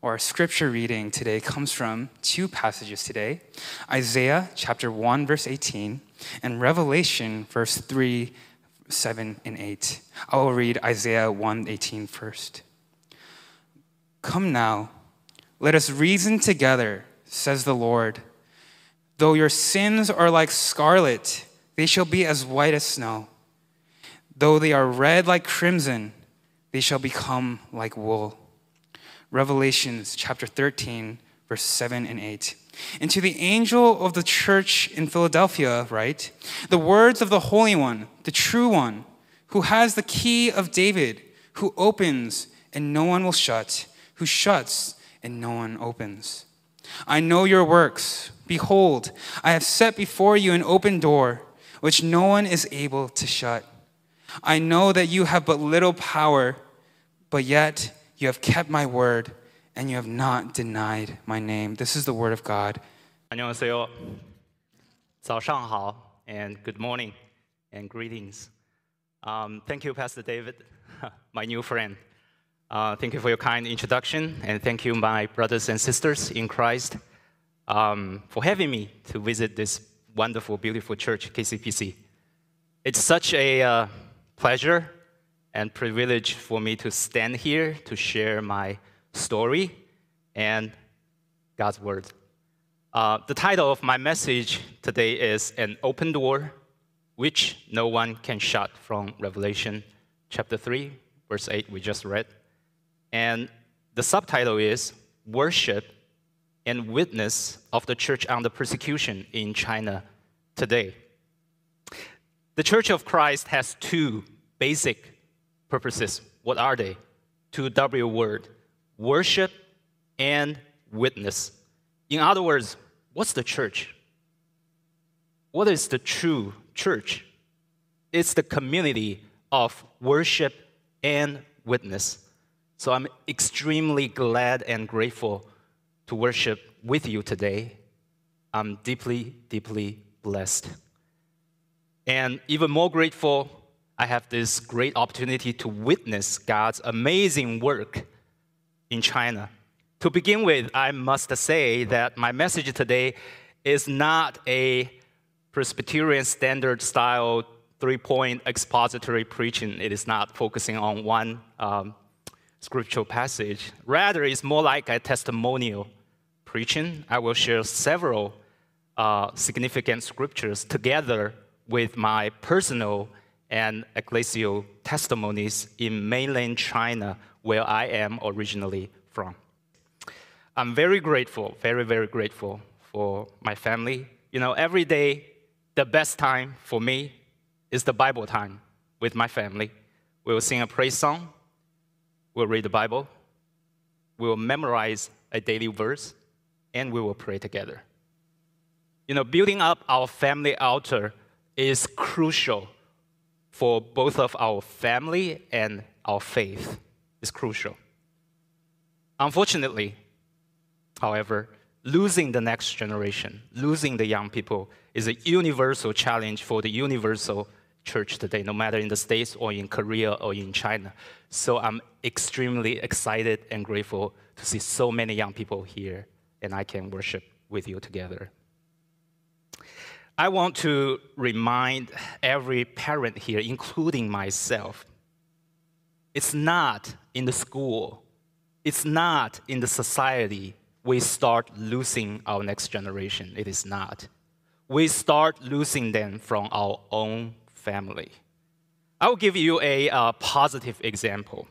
Our scripture reading today comes from two passages today Isaiah chapter 1, verse 18, and Revelation verse 3, 7, and 8. I will read Isaiah 1, 18 first. Come now, let us reason together, says the Lord. Though your sins are like scarlet, they shall be as white as snow. Though they are red like crimson, they shall become like wool. Revelations chapter 13, verse 7 and 8. And to the angel of the church in Philadelphia, write the words of the Holy One, the true One, who has the key of David, who opens and no one will shut, who shuts and no one opens. I know your works. Behold, I have set before you an open door, which no one is able to shut. I know that you have but little power, but yet you have kept my word and you have not denied my name. This is the word of God. 안녕하세요. 早上好 and good morning and greetings. Um, thank you, Pastor David, my new friend. Uh, thank you for your kind introduction, and thank you, my brothers and sisters in Christ, um, for having me to visit this wonderful, beautiful church, KCPC. It's such a uh, pleasure and privilege for me to stand here to share my story and God's word. Uh, the title of my message today is An Open Door Which No One Can Shut from Revelation chapter 3, verse 8, we just read. And the subtitle is Worship and Witness of the Church under Persecution in China Today. The Church of Christ has two basic purposes. What are they? Two W word worship and witness. In other words, what's the church? What is the true church? It's the community of worship and witness. So I'm extremely glad and grateful to worship with you today. I'm deeply, deeply blessed. And even more grateful I have this great opportunity to witness God's amazing work in China. To begin with, I must say that my message today is not a Presbyterian standard style three point expository preaching. It is not focusing on one um, scriptural passage. Rather, it's more like a testimonial preaching. I will share several uh, significant scriptures together with my personal and ecclesial testimonies in mainland China, where I am originally from. I'm very grateful, very, very grateful for my family. You know, every day, the best time for me is the Bible time with my family. We'll sing a praise song, we'll read the Bible, we'll memorize a daily verse, and we will pray together. You know, building up our family altar is crucial for both of our family and our faith is crucial. Unfortunately, however, losing the next generation, losing the young people, is a universal challenge for the universal church today, no matter in the States or in Korea or in China. So I'm extremely excited and grateful to see so many young people here, and I can worship with you together. I want to remind every parent here, including myself, it's not in the school, it's not in the society we start losing our next generation. It is not. We start losing them from our own family. I will give you a uh, positive example.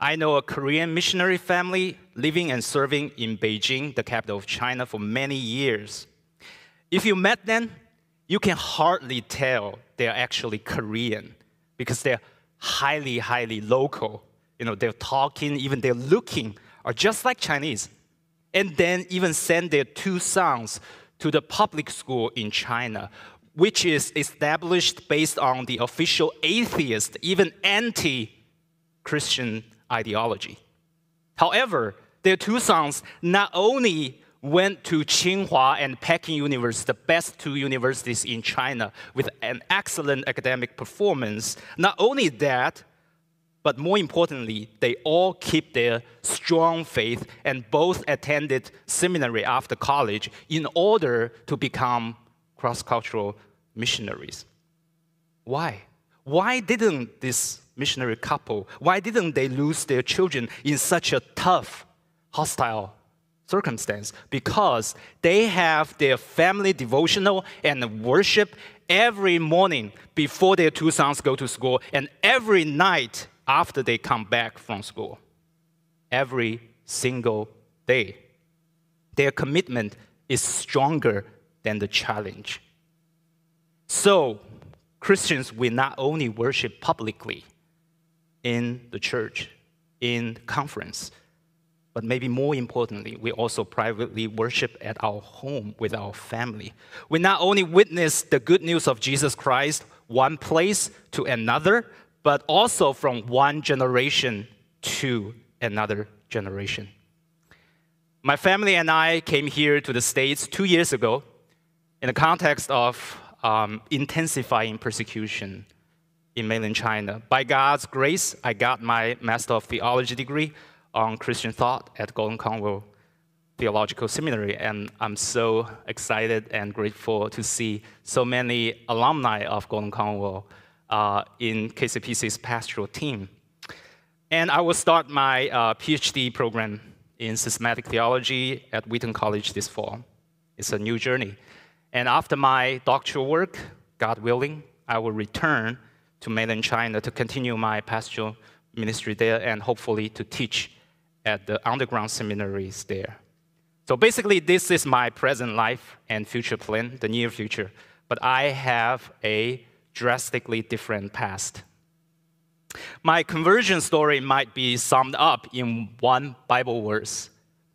I know a Korean missionary family living and serving in Beijing, the capital of China, for many years. If you met them, you can hardly tell they're actually Korean because they're highly, highly local. You know, they're talking, even they're looking are just like Chinese. And then even send their two sons to the public school in China, which is established based on the official atheist, even anti Christian ideology. However, their two sons not only went to Tsinghua and Peking University, the best two universities in China, with an excellent academic performance. Not only that, but more importantly, they all keep their strong faith and both attended seminary after college in order to become cross cultural missionaries. Why? Why didn't this missionary couple, why didn't they lose their children in such a tough, hostile circumstance? Because they have their family devotional and worship every morning before their two sons go to school and every night after they come back from school. Every single day. Their commitment is stronger than the challenge. So, Christians will not only worship publicly in the church, in conference, but maybe more importantly, we also privately worship at our home with our family. We not only witness the good news of Jesus Christ one place to another, but also from one generation to another generation. My family and I came here to the States two years ago in the context of um, intensifying persecution in mainland China. By God's grace, I got my Master of Theology degree on Christian thought at Gordon-Conwell Theological Seminary, and I'm so excited and grateful to see so many alumni of Gordon-Conwell uh, in KCPC's pastoral team. And I will start my uh, PhD program in systematic theology at Wheaton College this fall. It's a new journey. And after my doctoral work, God willing, I will return to mainland China to continue my pastoral ministry there and hopefully to teach at the underground seminaries there. So basically, this is my present life and future plan, the near future. But I have a drastically different past. My conversion story might be summed up in one Bible verse.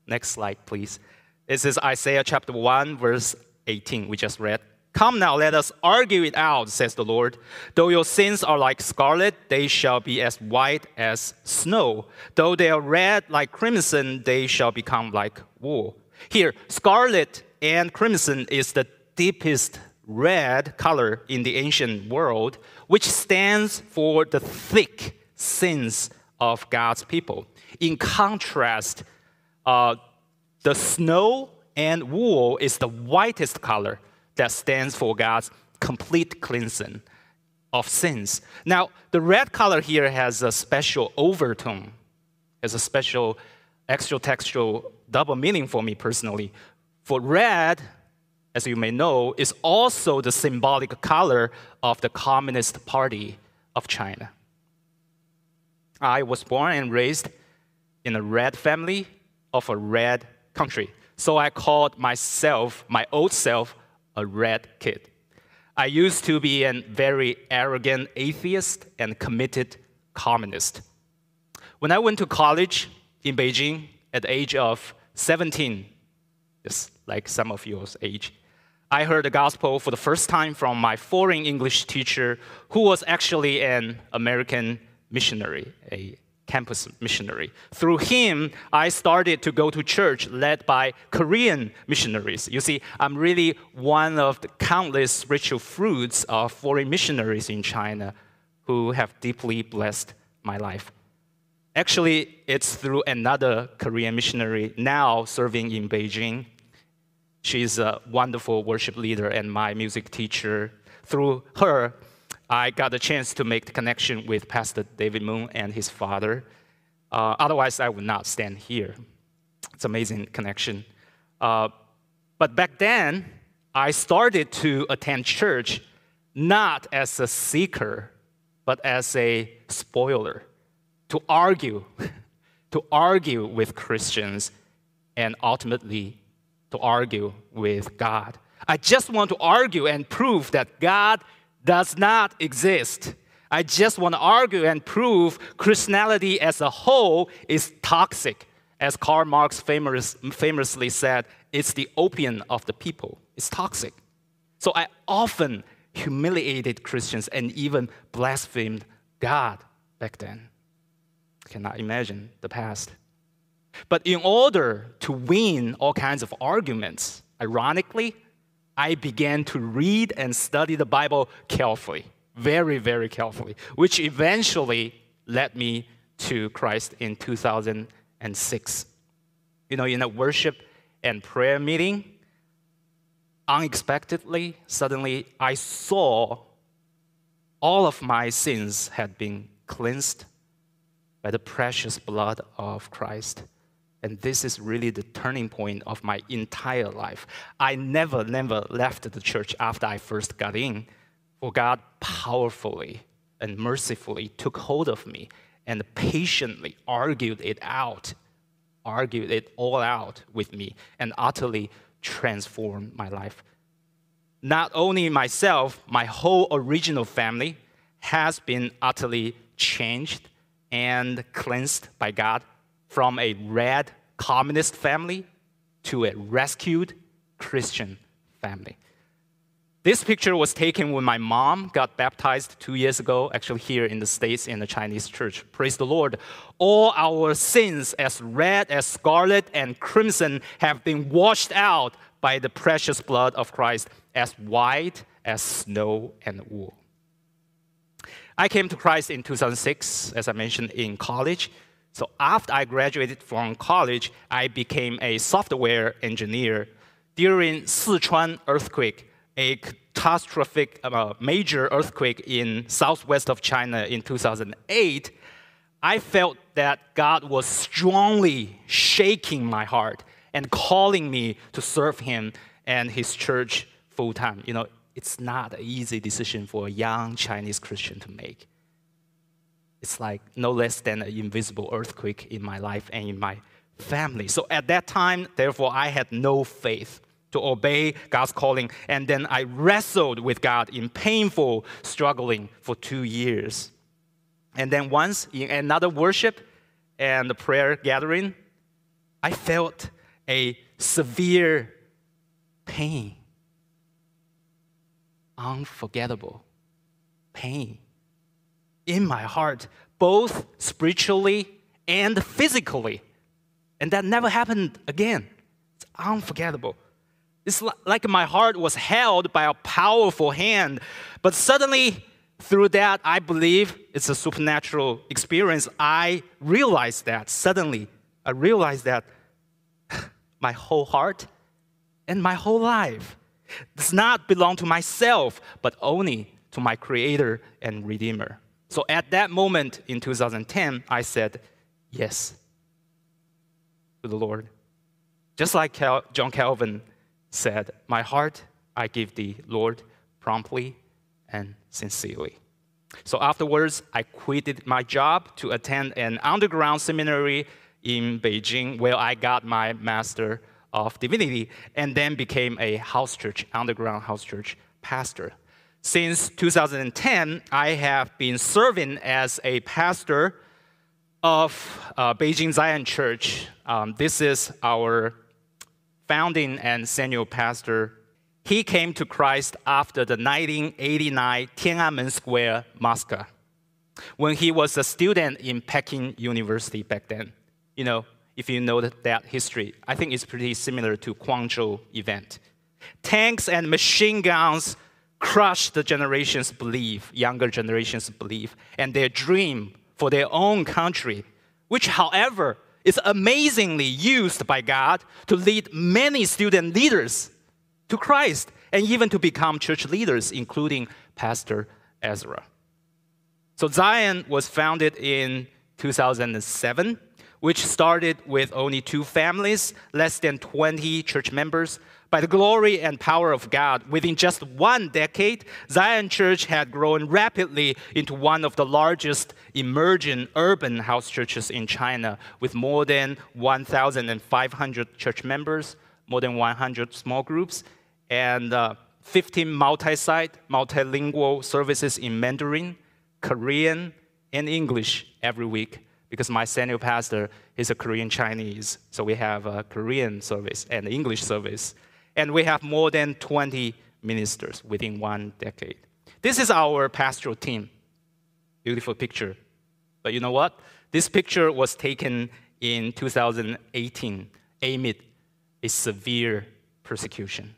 Next slide, please. This is Isaiah chapter 1, verse 18, we just read. Come now, let us argue it out, says the Lord. Though your sins are like scarlet, they shall be as white as snow. Though they are red like crimson, they shall become like wool. Here, scarlet and crimson is the deepest red color in the ancient world, which stands for the thick sins of God's people. In contrast, uh, the snow and wool is the whitest color that stands for God's complete cleansing of sins. Now, the red color here has a special overtone, has a special extra textual double meaning for me personally. For red, as you may know, is also the symbolic color of the Communist Party of China. I was born and raised in a red family of a red country. So I called myself, my old self, a red kid. I used to be a very arrogant atheist and committed communist. When I went to college in Beijing at the age of 17, just like some of yours age, I heard the gospel for the first time from my foreign English teacher, who was actually an American missionary, a campus missionary. Through him, I started to go to church led by Korean missionaries. You see, I'm really one of the countless spiritual fruits of foreign missionaries in China who have deeply blessed my life. Actually, it's through another Korean missionary now serving in Beijing. She's a wonderful worship leader and my music teacher. Through her, I got a chance to make the connection with Pastor David Moon and his father. Uh, otherwise, I would not stand here. It's amazing connection. Uh, but back then, I started to attend church not as a seeker, but as a spoiler, to argue, to argue with Christians, and ultimately to argue with God. I just want to argue and prove that God does not exist. I just want to argue and prove Christianity as a whole is toxic. As Karl Marx famous, famously said, it's the opium of the people. It's toxic. So I often humiliated Christians and even blasphemed God back then. I cannot imagine the past. But in order to win all kinds of arguments, ironically, I began to read and study the Bible carefully, very, very carefully, which eventually led me to Christ in 2006. You know, in a worship and prayer meeting, unexpectedly, suddenly, I saw all of my sins had been cleansed by the precious blood of Christ. And this is really the turning point of my entire life. I never, never left the church after I first got in, for God powerfully and mercifully took hold of me and patiently argued it out, argued it all out with me, and utterly transformed my life. Not only myself, my whole original family has been utterly changed and cleansed by God from a red communist family to a rescued Christian family. This picture was taken when my mom got baptized two years ago, actually, here in the States in the Chinese church. Praise the Lord. All our sins, as red as scarlet and crimson, have been washed out by the precious blood of Christ, as white as snow and wool. I came to Christ in 2006, as I mentioned, in college. So after I graduated from college, I became a software engineer. During Sichuan earthquake, a catastrophic uh, major earthquake in southwest of China in 2008, I felt that God was strongly shaking my heart and calling me to serve Him and His church full time. You know, it's not an easy decision for a young Chinese Christian to make. It's like no less than an invisible earthquake in my life and in my family. So at that time, therefore, I had no faith to obey God's calling. And then I wrestled with God in painful struggling for two years. And then once in another worship and prayer gathering, I felt a severe pain unforgettable pain in my heart, both spiritually and physically. And that never happened again. It's unforgettable. It's like my heart was held by a powerful hand, but suddenly, through that, I believe it's a supernatural experience. I realized that suddenly, I realized that my whole heart and my whole life does not belong to myself, but only to my Creator and Redeemer. So at that moment in 2010, I said yes to the Lord. Just like Cal- John Calvin said, My heart I give thee, Lord, promptly and sincerely. So afterwards, I quitted my job to attend an underground seminary in Beijing where I got my master of divinity and then became a house church, underground house church pastor. Since 2010, I have been serving as a pastor of uh, Beijing Zion Church. Um, this is our founding and senior pastor. He came to Christ after the 1989 Tiananmen Square massacre when he was a student in Peking University back then. You know, if you know that history. I think it's pretty similar to Gwangju event. Tanks and machine guns crushed the generation's belief, younger generation's belief, and their dream for their own country, which, however, is amazingly used by God to lead many student leaders to Christ and even to become church leaders, including Pastor Ezra. So Zion was founded in 2007 which started with only two families, less than 20 church members. By the glory and power of God, within just one decade, Zion Church had grown rapidly into one of the largest emerging urban house churches in China, with more than 1,500 church members, more than 100 small groups, and uh, 15 multi site, multilingual services in Mandarin, Korean, and English every week because my senior pastor is a Korean Chinese. So we have a Korean service and English service. And we have more than 20 ministers within one decade. This is our pastoral team. Beautiful picture. But you know what? This picture was taken in 2018 amid a severe persecution.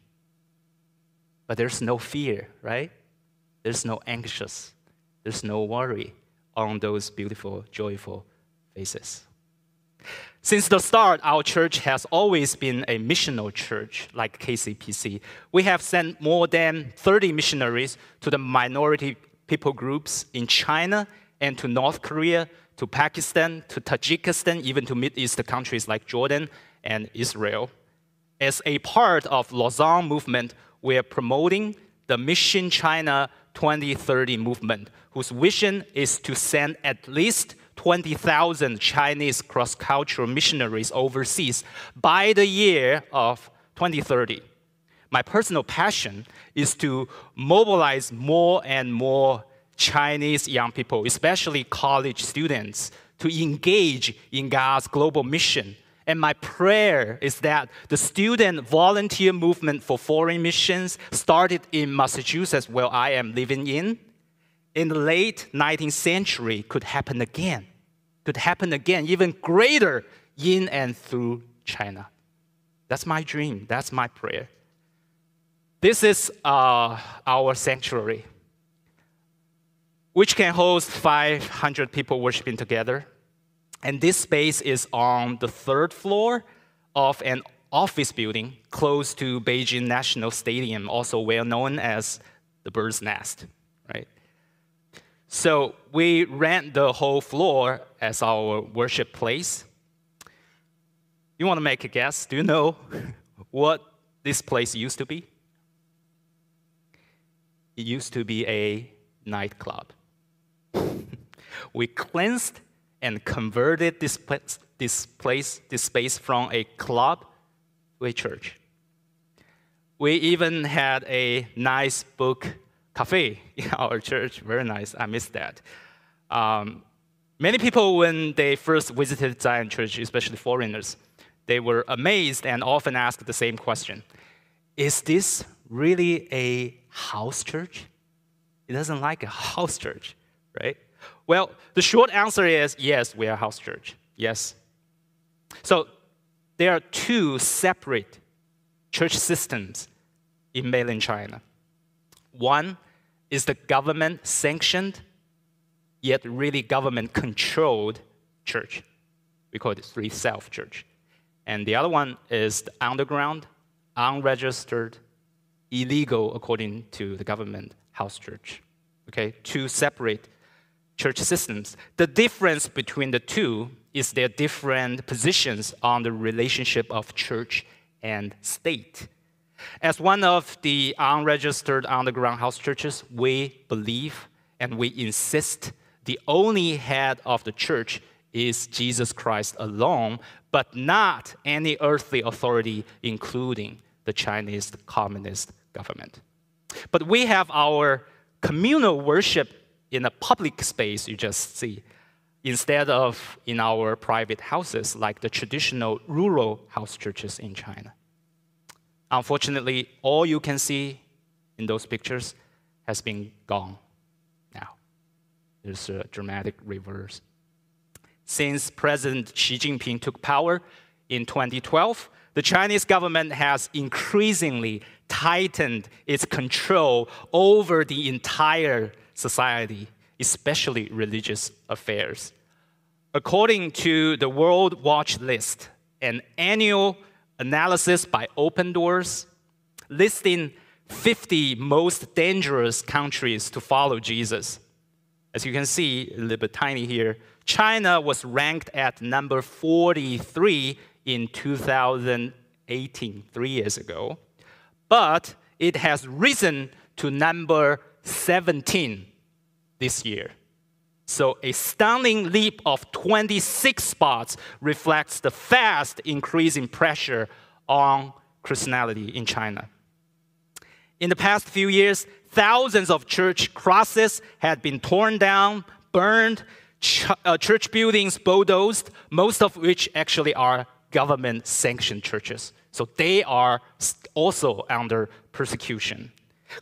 But there's no fear, right? There's no anxious. There's no worry on those beautiful, joyful faces. Since the start, our church has always been a missional church like KCPC. We have sent more than 30 missionaries to the minority people groups in China and to North Korea, to Pakistan, to Tajikistan, even to Middle East countries like Jordan and Israel. As a part of Lausanne movement, we are promoting the Mission China 2030 movement, whose vision is to send at least 20,000 Chinese cross cultural missionaries overseas by the year of 2030. My personal passion is to mobilize more and more Chinese young people, especially college students, to engage in God's global mission. And my prayer is that the student volunteer movement for foreign missions started in Massachusetts, where I am living in, in the late 19th century could happen again, could happen again, even greater in and through China. That's my dream, that's my prayer. This is uh, our sanctuary which can host 500 people worshiping together. And this space is on the third floor of an office building close to Beijing National Stadium, also well known as the bird's nest? So we rent the whole floor as our worship place. You want to make a guess? Do you know what this place used to be? It used to be a nightclub we cleansed and converted this place, this place, this space from a club to a church. We even had a nice book cafe in our church. Very nice. I missed that. Um, many people, when they first visited Zion Church, especially foreigners, they were amazed and often asked the same question Is this really a house church? It doesn't like a house church, right? Well, the short answer is yes, we are a house church. Yes. So there are two separate church systems in mainland China. One is the government sanctioned, yet really government controlled church. We call it Three Self Church. And the other one is the underground, unregistered, illegal according to the government house church. Okay, two separate church systems. The difference between the two is their different positions on the relationship of church and state. As one of the unregistered underground house churches, we believe and we insist the only head of the church is Jesus Christ alone, but not any earthly authority, including the Chinese Communist government. But we have our communal worship in a public space you just see, instead of in our private houses like the traditional rural house churches in China. Unfortunately, all you can see in those pictures has been gone now. There's a dramatic reverse. Since President Xi Jinping took power in 2012, the Chinese government has increasingly tightened its control over the entire society, especially religious affairs. According to the World Watch List, an annual analysis by Open Doors listing 50 most dangerous countries to follow Jesus. As you can see, a little bit tiny here, China was ranked at number 43 in 2018, three years ago. But it has risen to number 17 this year. So, a stunning leap of 26 spots reflects the fast increasing pressure on Christianity in China. In the past few years, thousands of church crosses had been torn down, burned, ch- uh, church buildings bulldozed, most of which actually are government sanctioned churches. So they are also under persecution.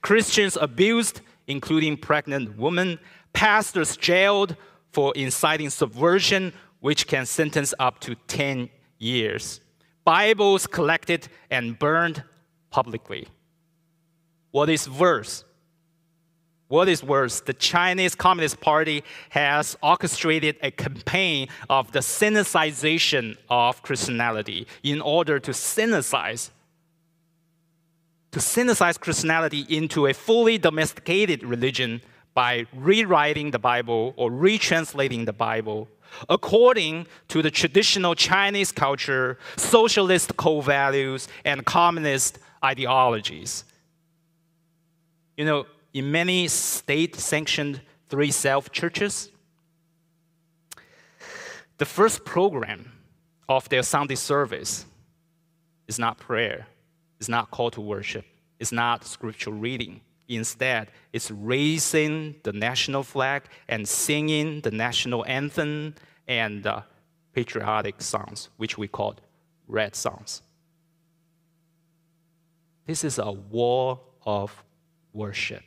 Christians abused including pregnant women, pastors jailed for inciting subversion, which can sentence up to 10 years, Bibles collected and burned publicly. What is worse? What is worse, the Chinese Communist Party has orchestrated a campaign of the sinicization of Christianity in order to sinicize to synthesize Christianity into a fully domesticated religion by rewriting the Bible or retranslating the Bible according to the traditional Chinese culture, socialist core values, and communist ideologies. You know, in many state sanctioned three self churches, the first program of their Sunday service is not prayer, it's not call to worship, it's not scriptural reading. Instead, it's raising the national flag and singing the national anthem and uh, patriotic songs, which we call red songs. This is a war of worship.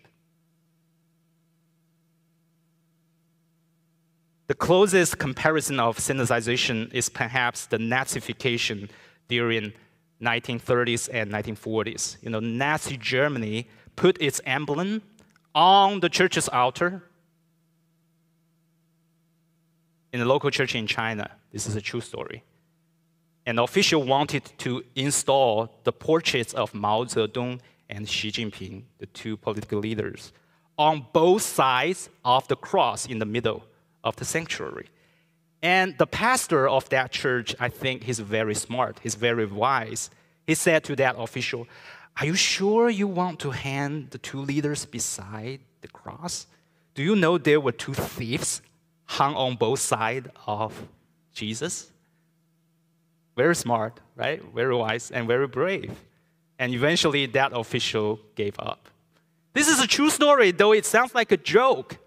The closest comparison of sinicization is perhaps the Nazification during 1930s and 1940s. You know, Nazi Germany put its emblem on the church's altar in a local church in China. This is a true story. An official wanted to install the portraits of Mao Zedong and Xi Jinping, the two political leaders, on both sides of the cross in the middle of the sanctuary. And the pastor of that church, I think he's very smart, he's very wise. He said to that official, Are you sure you want to hang the two leaders beside the cross? Do you know there were two thieves hung on both sides of Jesus? Very smart, right? Very wise and very brave. And eventually that official gave up. This is a true story, though it sounds like a joke.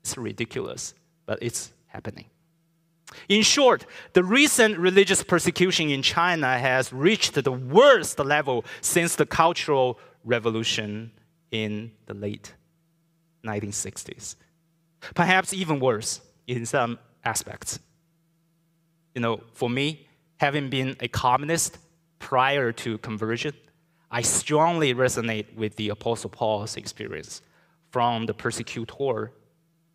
It's ridiculous, but it's happening. In short, the recent religious persecution in China has reached the worst level since the Cultural Revolution in the late 1960s. Perhaps even worse in some aspects. You know, for me, having been a communist prior to conversion, I strongly resonate with the Apostle Paul's experience from the persecutor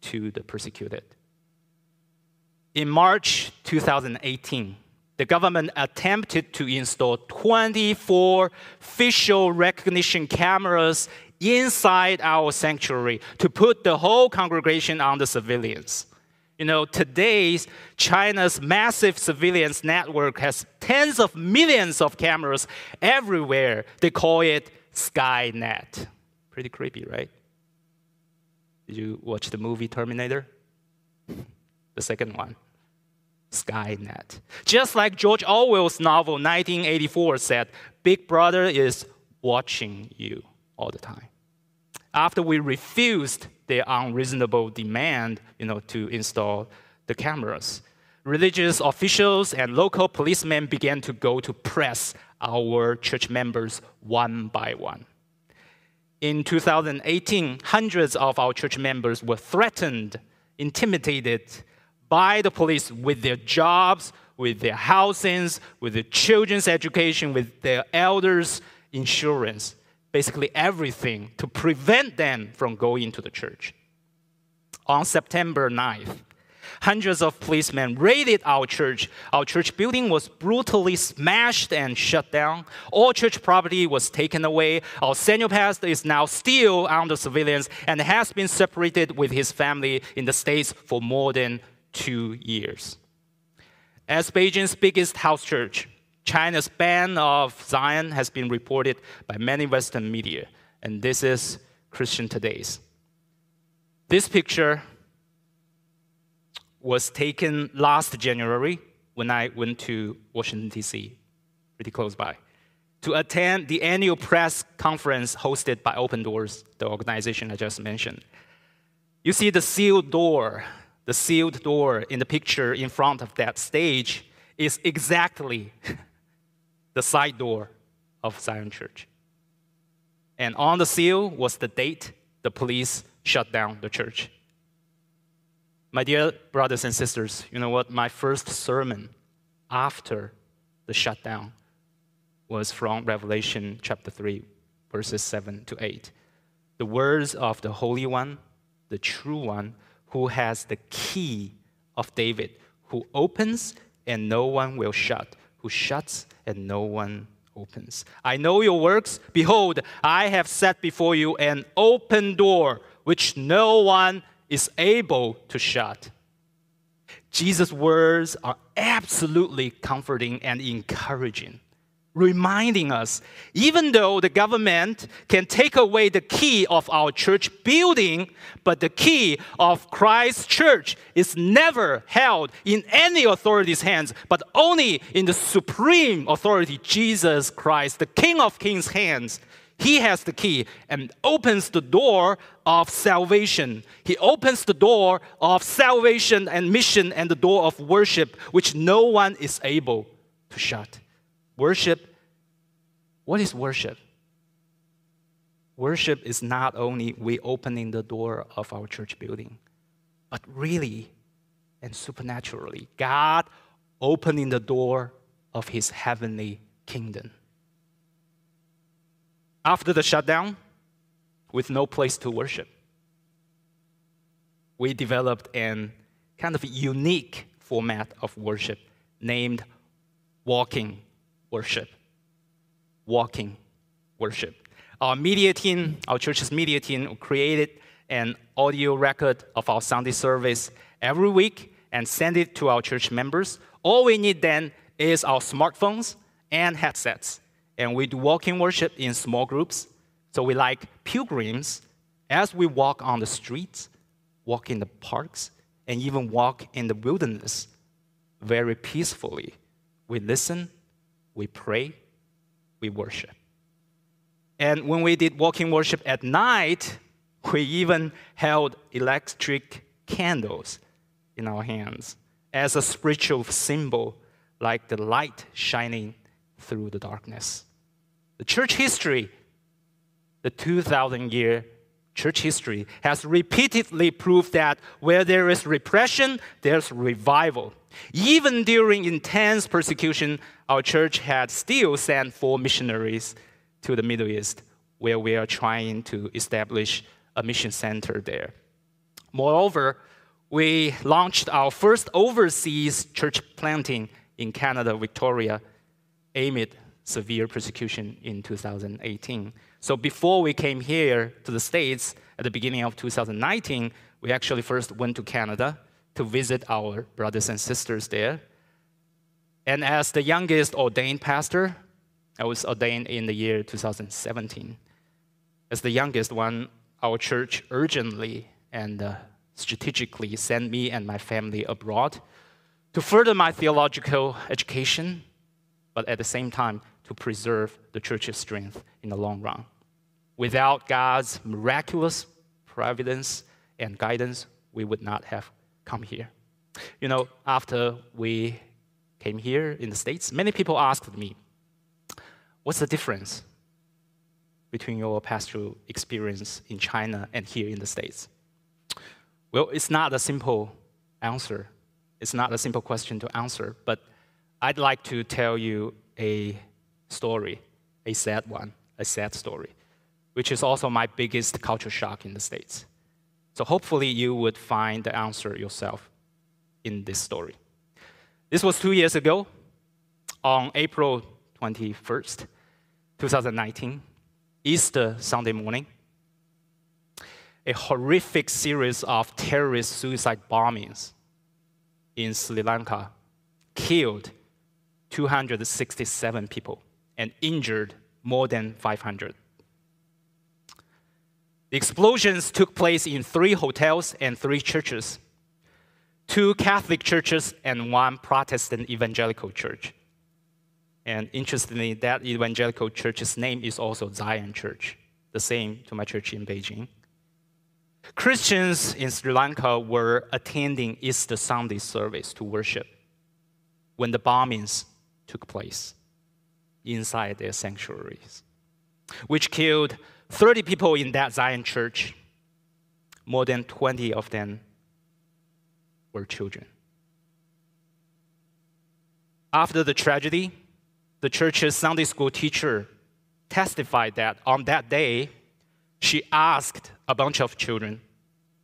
to the persecuted. In March 2018, the government attempted to install 24 facial recognition cameras inside our sanctuary to put the whole congregation on the surveillance. You know, today's China's massive surveillance network has tens of millions of cameras everywhere. They call it Skynet. Pretty creepy, right? Did you watch the movie Terminator? The second one. Skynet. Just like George Orwell's novel 1984 said, Big Brother is watching you all the time. After we refused their unreasonable demand you know, to install the cameras, religious officials and local policemen began to go to press our church members one by one. In 2018, hundreds of our church members were threatened, intimidated, by the police with their jobs, with their housings, with their children's education, with their elders' insurance, basically everything to prevent them from going to the church. On September 9th, hundreds of policemen raided our church. Our church building was brutally smashed and shut down. All church property was taken away. Our senior pastor is now still under surveillance and has been separated with his family in the States for more than two years. As Beijing's biggest house church, China's ban of Zion has been reported by many Western media, and this is Christian Today's. This picture was taken last January when I went to Washington, D.C., pretty close by, to attend the annual press conference hosted by Open Doors, the organization I just mentioned. You see the sealed door the sealed door in the picture in front of that stage is exactly the side door of Zion Church. And on the seal was the date the police shut down the church. My dear brothers and sisters, you know what? My first sermon after the shutdown was from Revelation chapter 3, verses 7 to 8. the words of the Holy One, the true one, who has the key of David, who opens and no one will shut, who shuts and no one opens. I know your works. Behold, I have set before you an open door which no one is able to shut. Jesus' words are absolutely comforting and encouraging reminding us even though the government can take away the key of our church building, but the key of Christ's church is never held in any authority's hands, but only in the supreme authority, Jesus Christ, the King of Kings' hands. He has the key and opens the door of salvation. He opens the door of salvation and mission and the door of worship, which no one is able to shut. Worship. What is worship? Worship is not only we opening the door of our church building, but really and supernaturally, God opening the door of his heavenly kingdom. After the shutdown, with no place to worship, we developed an kind of unique format of worship named walking worship. Walking worship. Our media team, our church's media team, created an audio record of our Sunday service every week and send it to our church members. All we need then is our smartphones and headsets. And we do walking worship in small groups. So we like pilgrims as we walk on the streets, walk in the parks, and even walk in the wilderness very peacefully. We listen we pray, we worship. And when we did walking worship at night, we even held electric candles in our hands as a spiritual symbol, like the light shining through the darkness. The church history, the 2,000 year church history, has repeatedly proved that where there is repression, there's revival. Even during intense persecution, our church had still sent four missionaries to the Middle East, where we are trying to establish a mission center there. Moreover, we launched our first overseas church planting in Canada, Victoria, amid severe persecution in 2018. So before we came here to the States at the beginning of 2019, we actually first went to Canada to visit our brothers and sisters there. And as the youngest ordained pastor, I was ordained in the year 2017. As the youngest one, our church urgently and uh, strategically sent me and my family abroad to further my theological education, but at the same time to preserve the church's strength in the long run. Without God's miraculous providence and guidance, we would not have come here. You know, after we came here in the States, many people asked me, What's the difference between your pastoral experience in China and here in the States? Well, it's not a simple answer. It's not a simple question to answer, but I'd like to tell you a story, a sad one, a sad story, which is also my biggest culture shock in the States. So hopefully you would find the answer yourself in this story. This was two years ago, on April 21st, 2019, Easter Sunday morning. A horrific series of terrorist suicide bombings in Sri Lanka killed 267 people and injured more than 500. The explosions took place in three hotels and three churches two Catholic churches and one Protestant evangelical church. And interestingly, that evangelical church's name is also Zion Church, the same to my church in Beijing. Christians in Sri Lanka were attending Easter Sunday service to worship when the bombings took place inside their sanctuaries, which killed 30 people in that Zion church. More than 20 of them were children. After the tragedy, the church's Sunday school teacher testified that on that day, she asked a bunch of children,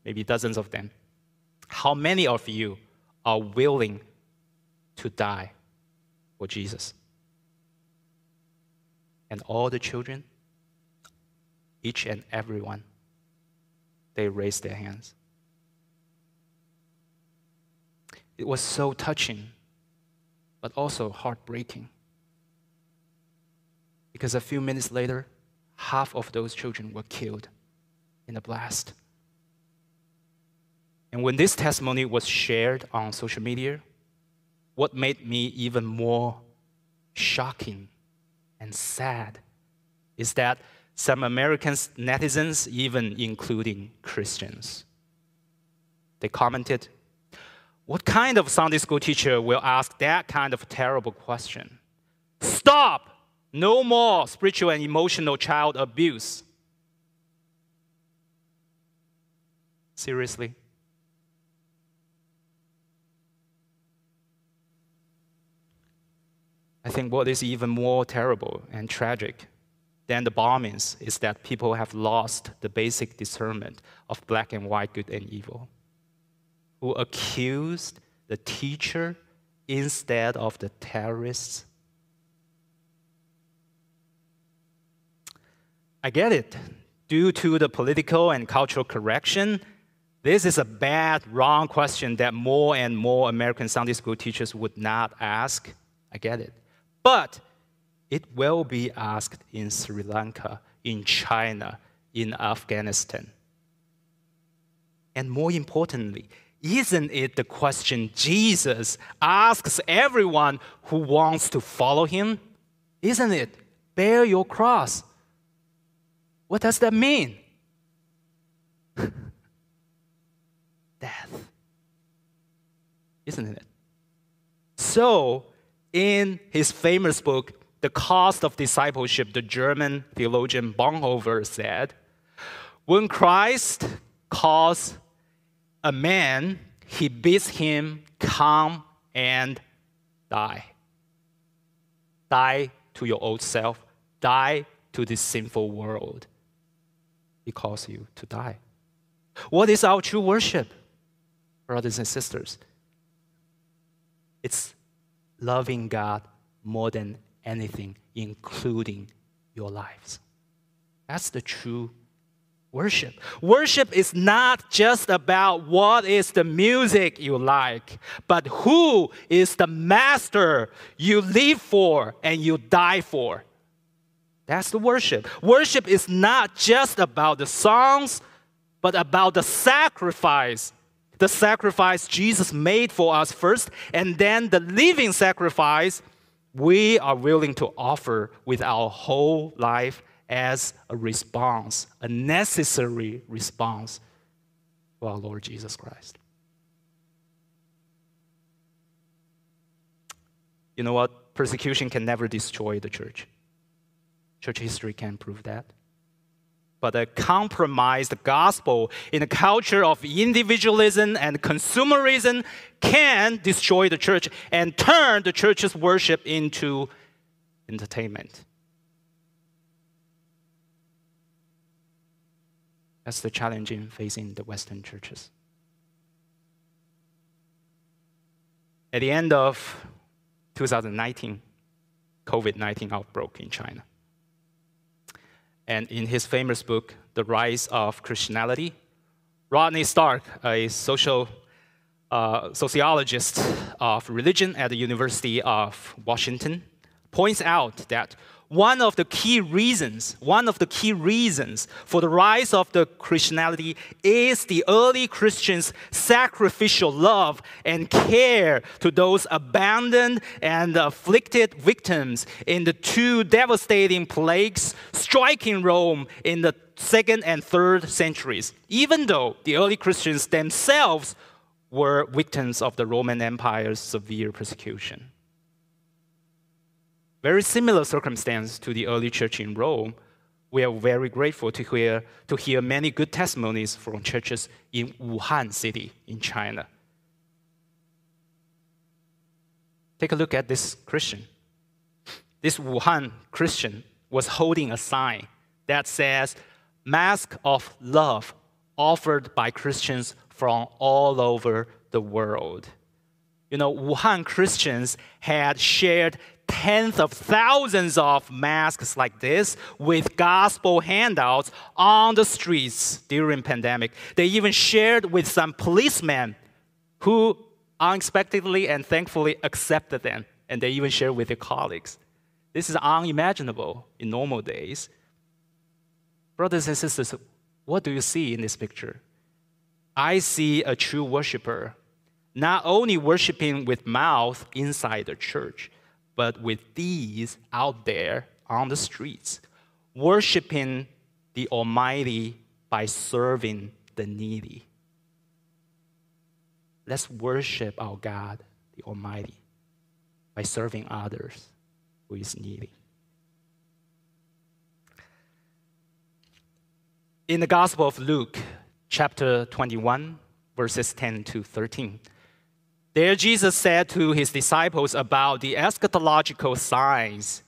maybe dozens of them, how many of you are willing to die for Jesus? And all the children, each and every one, they raised their hands. It was so touching, but also heartbreaking. Because a few minutes later, half of those children were killed in a blast. And when this testimony was shared on social media, what made me even more shocking and sad is that some American netizens, even including Christians, they commented, What kind of Sunday school teacher will ask that kind of terrible question? Stop! No more spiritual and emotional child abuse. Seriously? I think what is even more terrible and tragic than the bombings is that people have lost the basic discernment of black and white, good and evil, who accused the teacher instead of the terrorists. I get it. Due to the political and cultural correction, this is a bad, wrong question that more and more American Sunday school teachers would not ask. I get it. But it will be asked in Sri Lanka, in China, in Afghanistan. And more importantly, isn't it the question Jesus asks everyone who wants to follow him? Isn't it? Bear your cross. What does that mean? Death. Isn't it? So, in his famous book, The Cost of Discipleship, the German theologian Bonhoeffer said, When Christ calls a man, he bids him come and die. Die to your old self, die to this sinful world. He calls you to die. What is our true worship, brothers and sisters? It's loving God more than anything, including your lives. That's the true worship. Worship is not just about what is the music you like, but who is the master you live for and you die for. That's the worship. Worship is not just about the songs, but about the sacrifice the sacrifice Jesus made for us first, and then the living sacrifice we are willing to offer with our whole life as a response, a necessary response to our Lord Jesus Christ. You know what? Persecution can never destroy the church. Church history can prove that but a compromised gospel in a culture of individualism and consumerism can destroy the church and turn the church's worship into entertainment. That's the challenge in facing the Western churches. At the end of 2019, COVID 19 outbreak in China. And in his famous book, The Rise of Christianity, Rodney Stark, a social uh, sociologist of religion at the University of Washington, points out that one of the key reasons, one of the key reasons for the rise of the Christianity is the early Christians' sacrificial love and care to those abandoned and afflicted victims in the two devastating plagues striking Rome in the second and third centuries, even though the early Christians themselves were victims of the Roman Empire's severe persecution. Very similar circumstance to the early church in Rome. We are very grateful to hear, to hear many good testimonies from churches in Wuhan city in China. Take a look at this Christian. This Wuhan Christian was holding a sign that says, mask of love offered by Christians from all over the world. You know, Wuhan Christians had shared tens of thousands of masks like this with gospel handouts on the streets during pandemic. They even shared with some policemen who unexpectedly and thankfully accepted them, and they even shared with their colleagues. This is unimaginable in normal days. Brothers and sisters, what do you see in this picture? I see a true worshiper, not only worshiping with mouth inside the church, but with these out there on the streets, worshiping the Almighty by serving the needy. Let's worship our God, the Almighty, by serving others who is needy. In the Gospel of Luke, chapter 21, verses 10 to 13, there Jesus said to his disciples about the eschatological signs.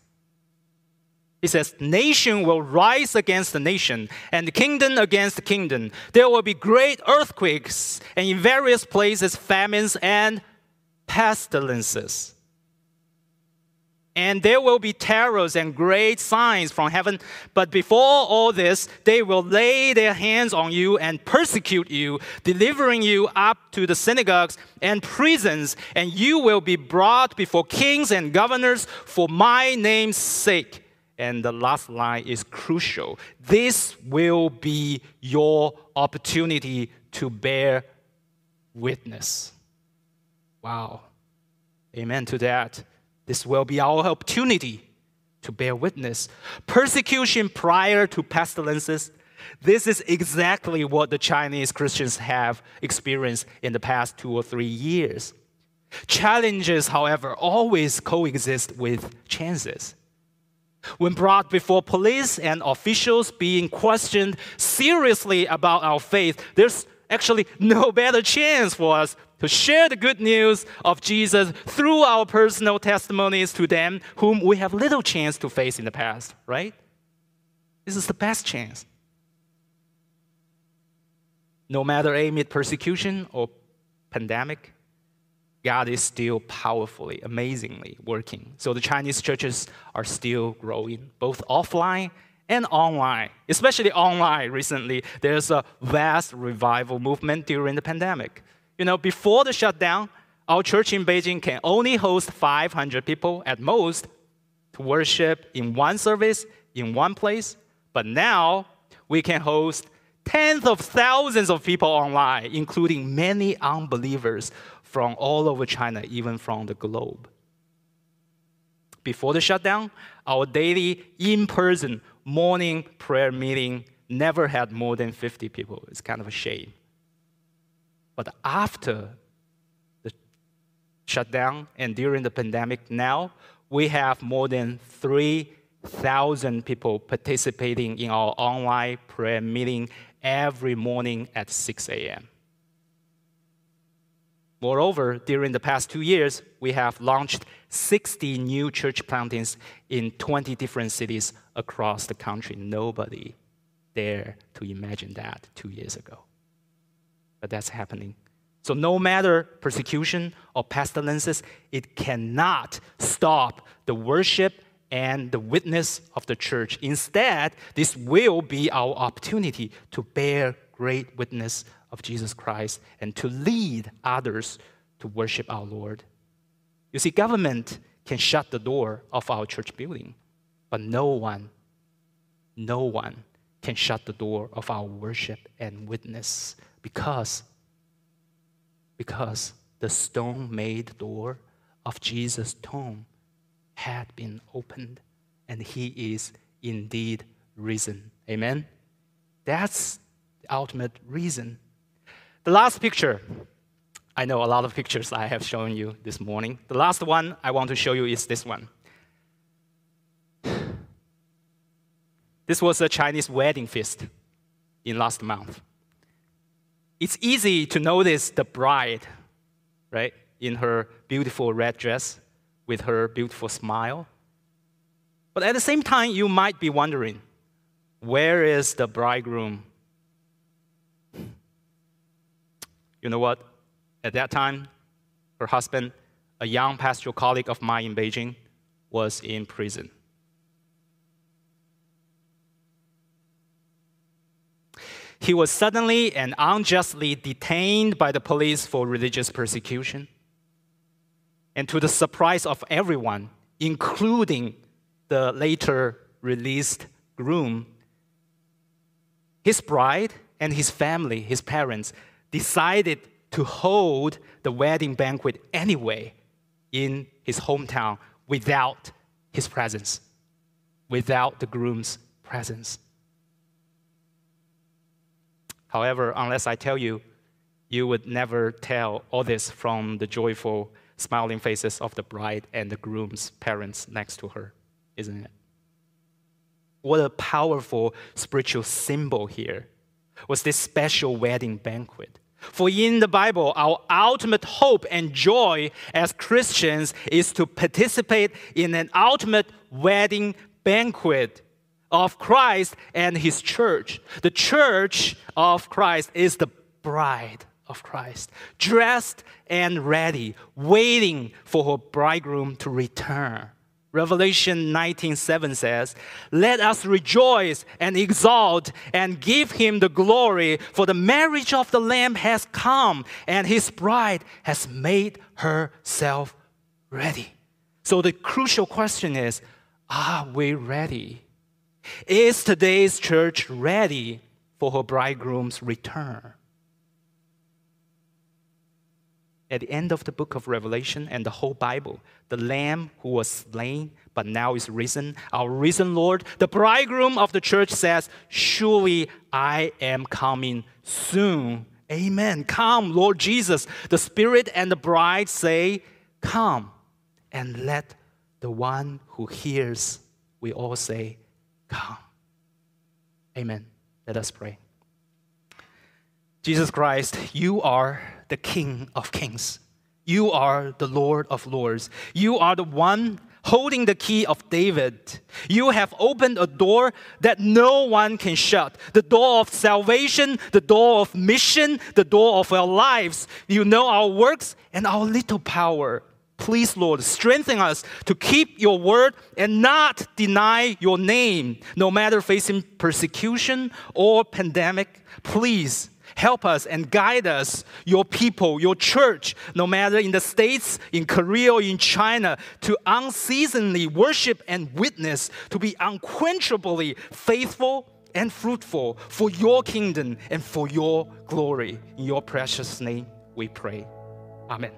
He says, Nation will rise against the nation, and kingdom against kingdom. There will be great earthquakes, and in various places, famines and pestilences and there will be terrors and great signs from heaven. But before all this, they will lay their hands on you and persecute you, delivering you up to the synagogues and prisons, and you will be brought before kings and governors for my name's sake. And the last line is crucial. This will be your opportunity to bear witness. Wow. Amen to that. This will be our opportunity to bear witness. Persecution prior to pestilences. This is exactly what the Chinese Christians have experienced in the past two or three years. Challenges, however, always coexist with chances. When brought before police and officials being questioned seriously about our faith, there's actually no better chance for us to share the good news of Jesus through our personal testimonies to them whom we have little chance to face in the past, right? This is the best chance. No matter amid persecution or pandemic, God is still powerfully, amazingly working. So the Chinese churches are still growing, both offline and online, especially online recently. There's a vast revival movement during the pandemic. You know, before the shutdown, our church in Beijing can only host 500 people at most to worship in one service, in one place. But now we can host tens of thousands of people online, including many unbelievers from all over China, even from the globe. Before the shutdown, our daily in person morning prayer meeting never had more than 50 people. It's kind of a shame. But after the shutdown and during the pandemic, now we have more than 3,000 people participating in our online prayer meeting every morning at 6 a.m. Moreover, during the past two years, we have launched 60 new church plantings in 20 different cities across the country. Nobody dared to imagine that two years ago but that's happening. So, no matter persecution or pestilences, it cannot stop the worship and the witness of the church. Instead, this will be our opportunity to bear great witness of Jesus Christ and to lead others to worship our Lord. You see, government can shut the door of our church building, but no one, no one can shut the door of our worship and witness because, because the stone made door of Jesus' tomb had been opened and he is indeed risen. Amen? That's the ultimate reason. The last picture, I know a lot of pictures I have shown you this morning. The last one I want to show you is this one. This was a Chinese wedding feast in last month it's easy to notice the bride, right, in her beautiful red dress with her beautiful smile. But at the same time, you might be wondering Where is the bridegroom? You know what? At that time, her husband, a young pastoral colleague of mine in Beijing, was in prison. He was suddenly and unjustly detained by the police for religious persecution. And to the surprise of everyone, including the later released groom, his bride and his family, his parents, decided to hold the wedding banquet anyway in his hometown without his presence, without the groom's presence. However, unless I tell you, you would never tell all this from the joyful, smiling faces of the bride and the groom's parents next to her, isn't it? What a powerful spiritual symbol here was this special wedding banquet. For in the Bible, our ultimate hope and joy as Christians is to participate in an ultimate wedding banquet of Christ and his church. The church of Christ is the bride of Christ, dressed and ready, waiting for her bridegroom to return. Revelation 19:7 says, "Let us rejoice and exalt and give him the glory, for the marriage of the lamb has come, and his bride has made herself ready." So the crucial question is, are we ready? Is today's church ready for her bridegroom's return? At the end of the book of Revelation and the whole Bible, the Lamb who was slain but now is risen, our risen Lord, the bridegroom of the church says, Surely I am coming soon. Amen. Come, Lord Jesus. The Spirit and the bride say, Come. And let the one who hears, we all say, Come. Amen. Let us pray. Jesus Christ, you are the King of kings. You are the Lord of lords. You are the one holding the key of David. You have opened a door that no one can shut the door of salvation, the door of mission, the door of our lives. You know our works and our little power. Please, Lord, strengthen us to keep your word and not deny your name, no matter facing persecution or pandemic. Please help us and guide us, your people, your church, no matter in the States, in Korea, or in China, to unceasingly worship and witness, to be unquenchably faithful and fruitful for your kingdom and for your glory. In your precious name we pray. Amen.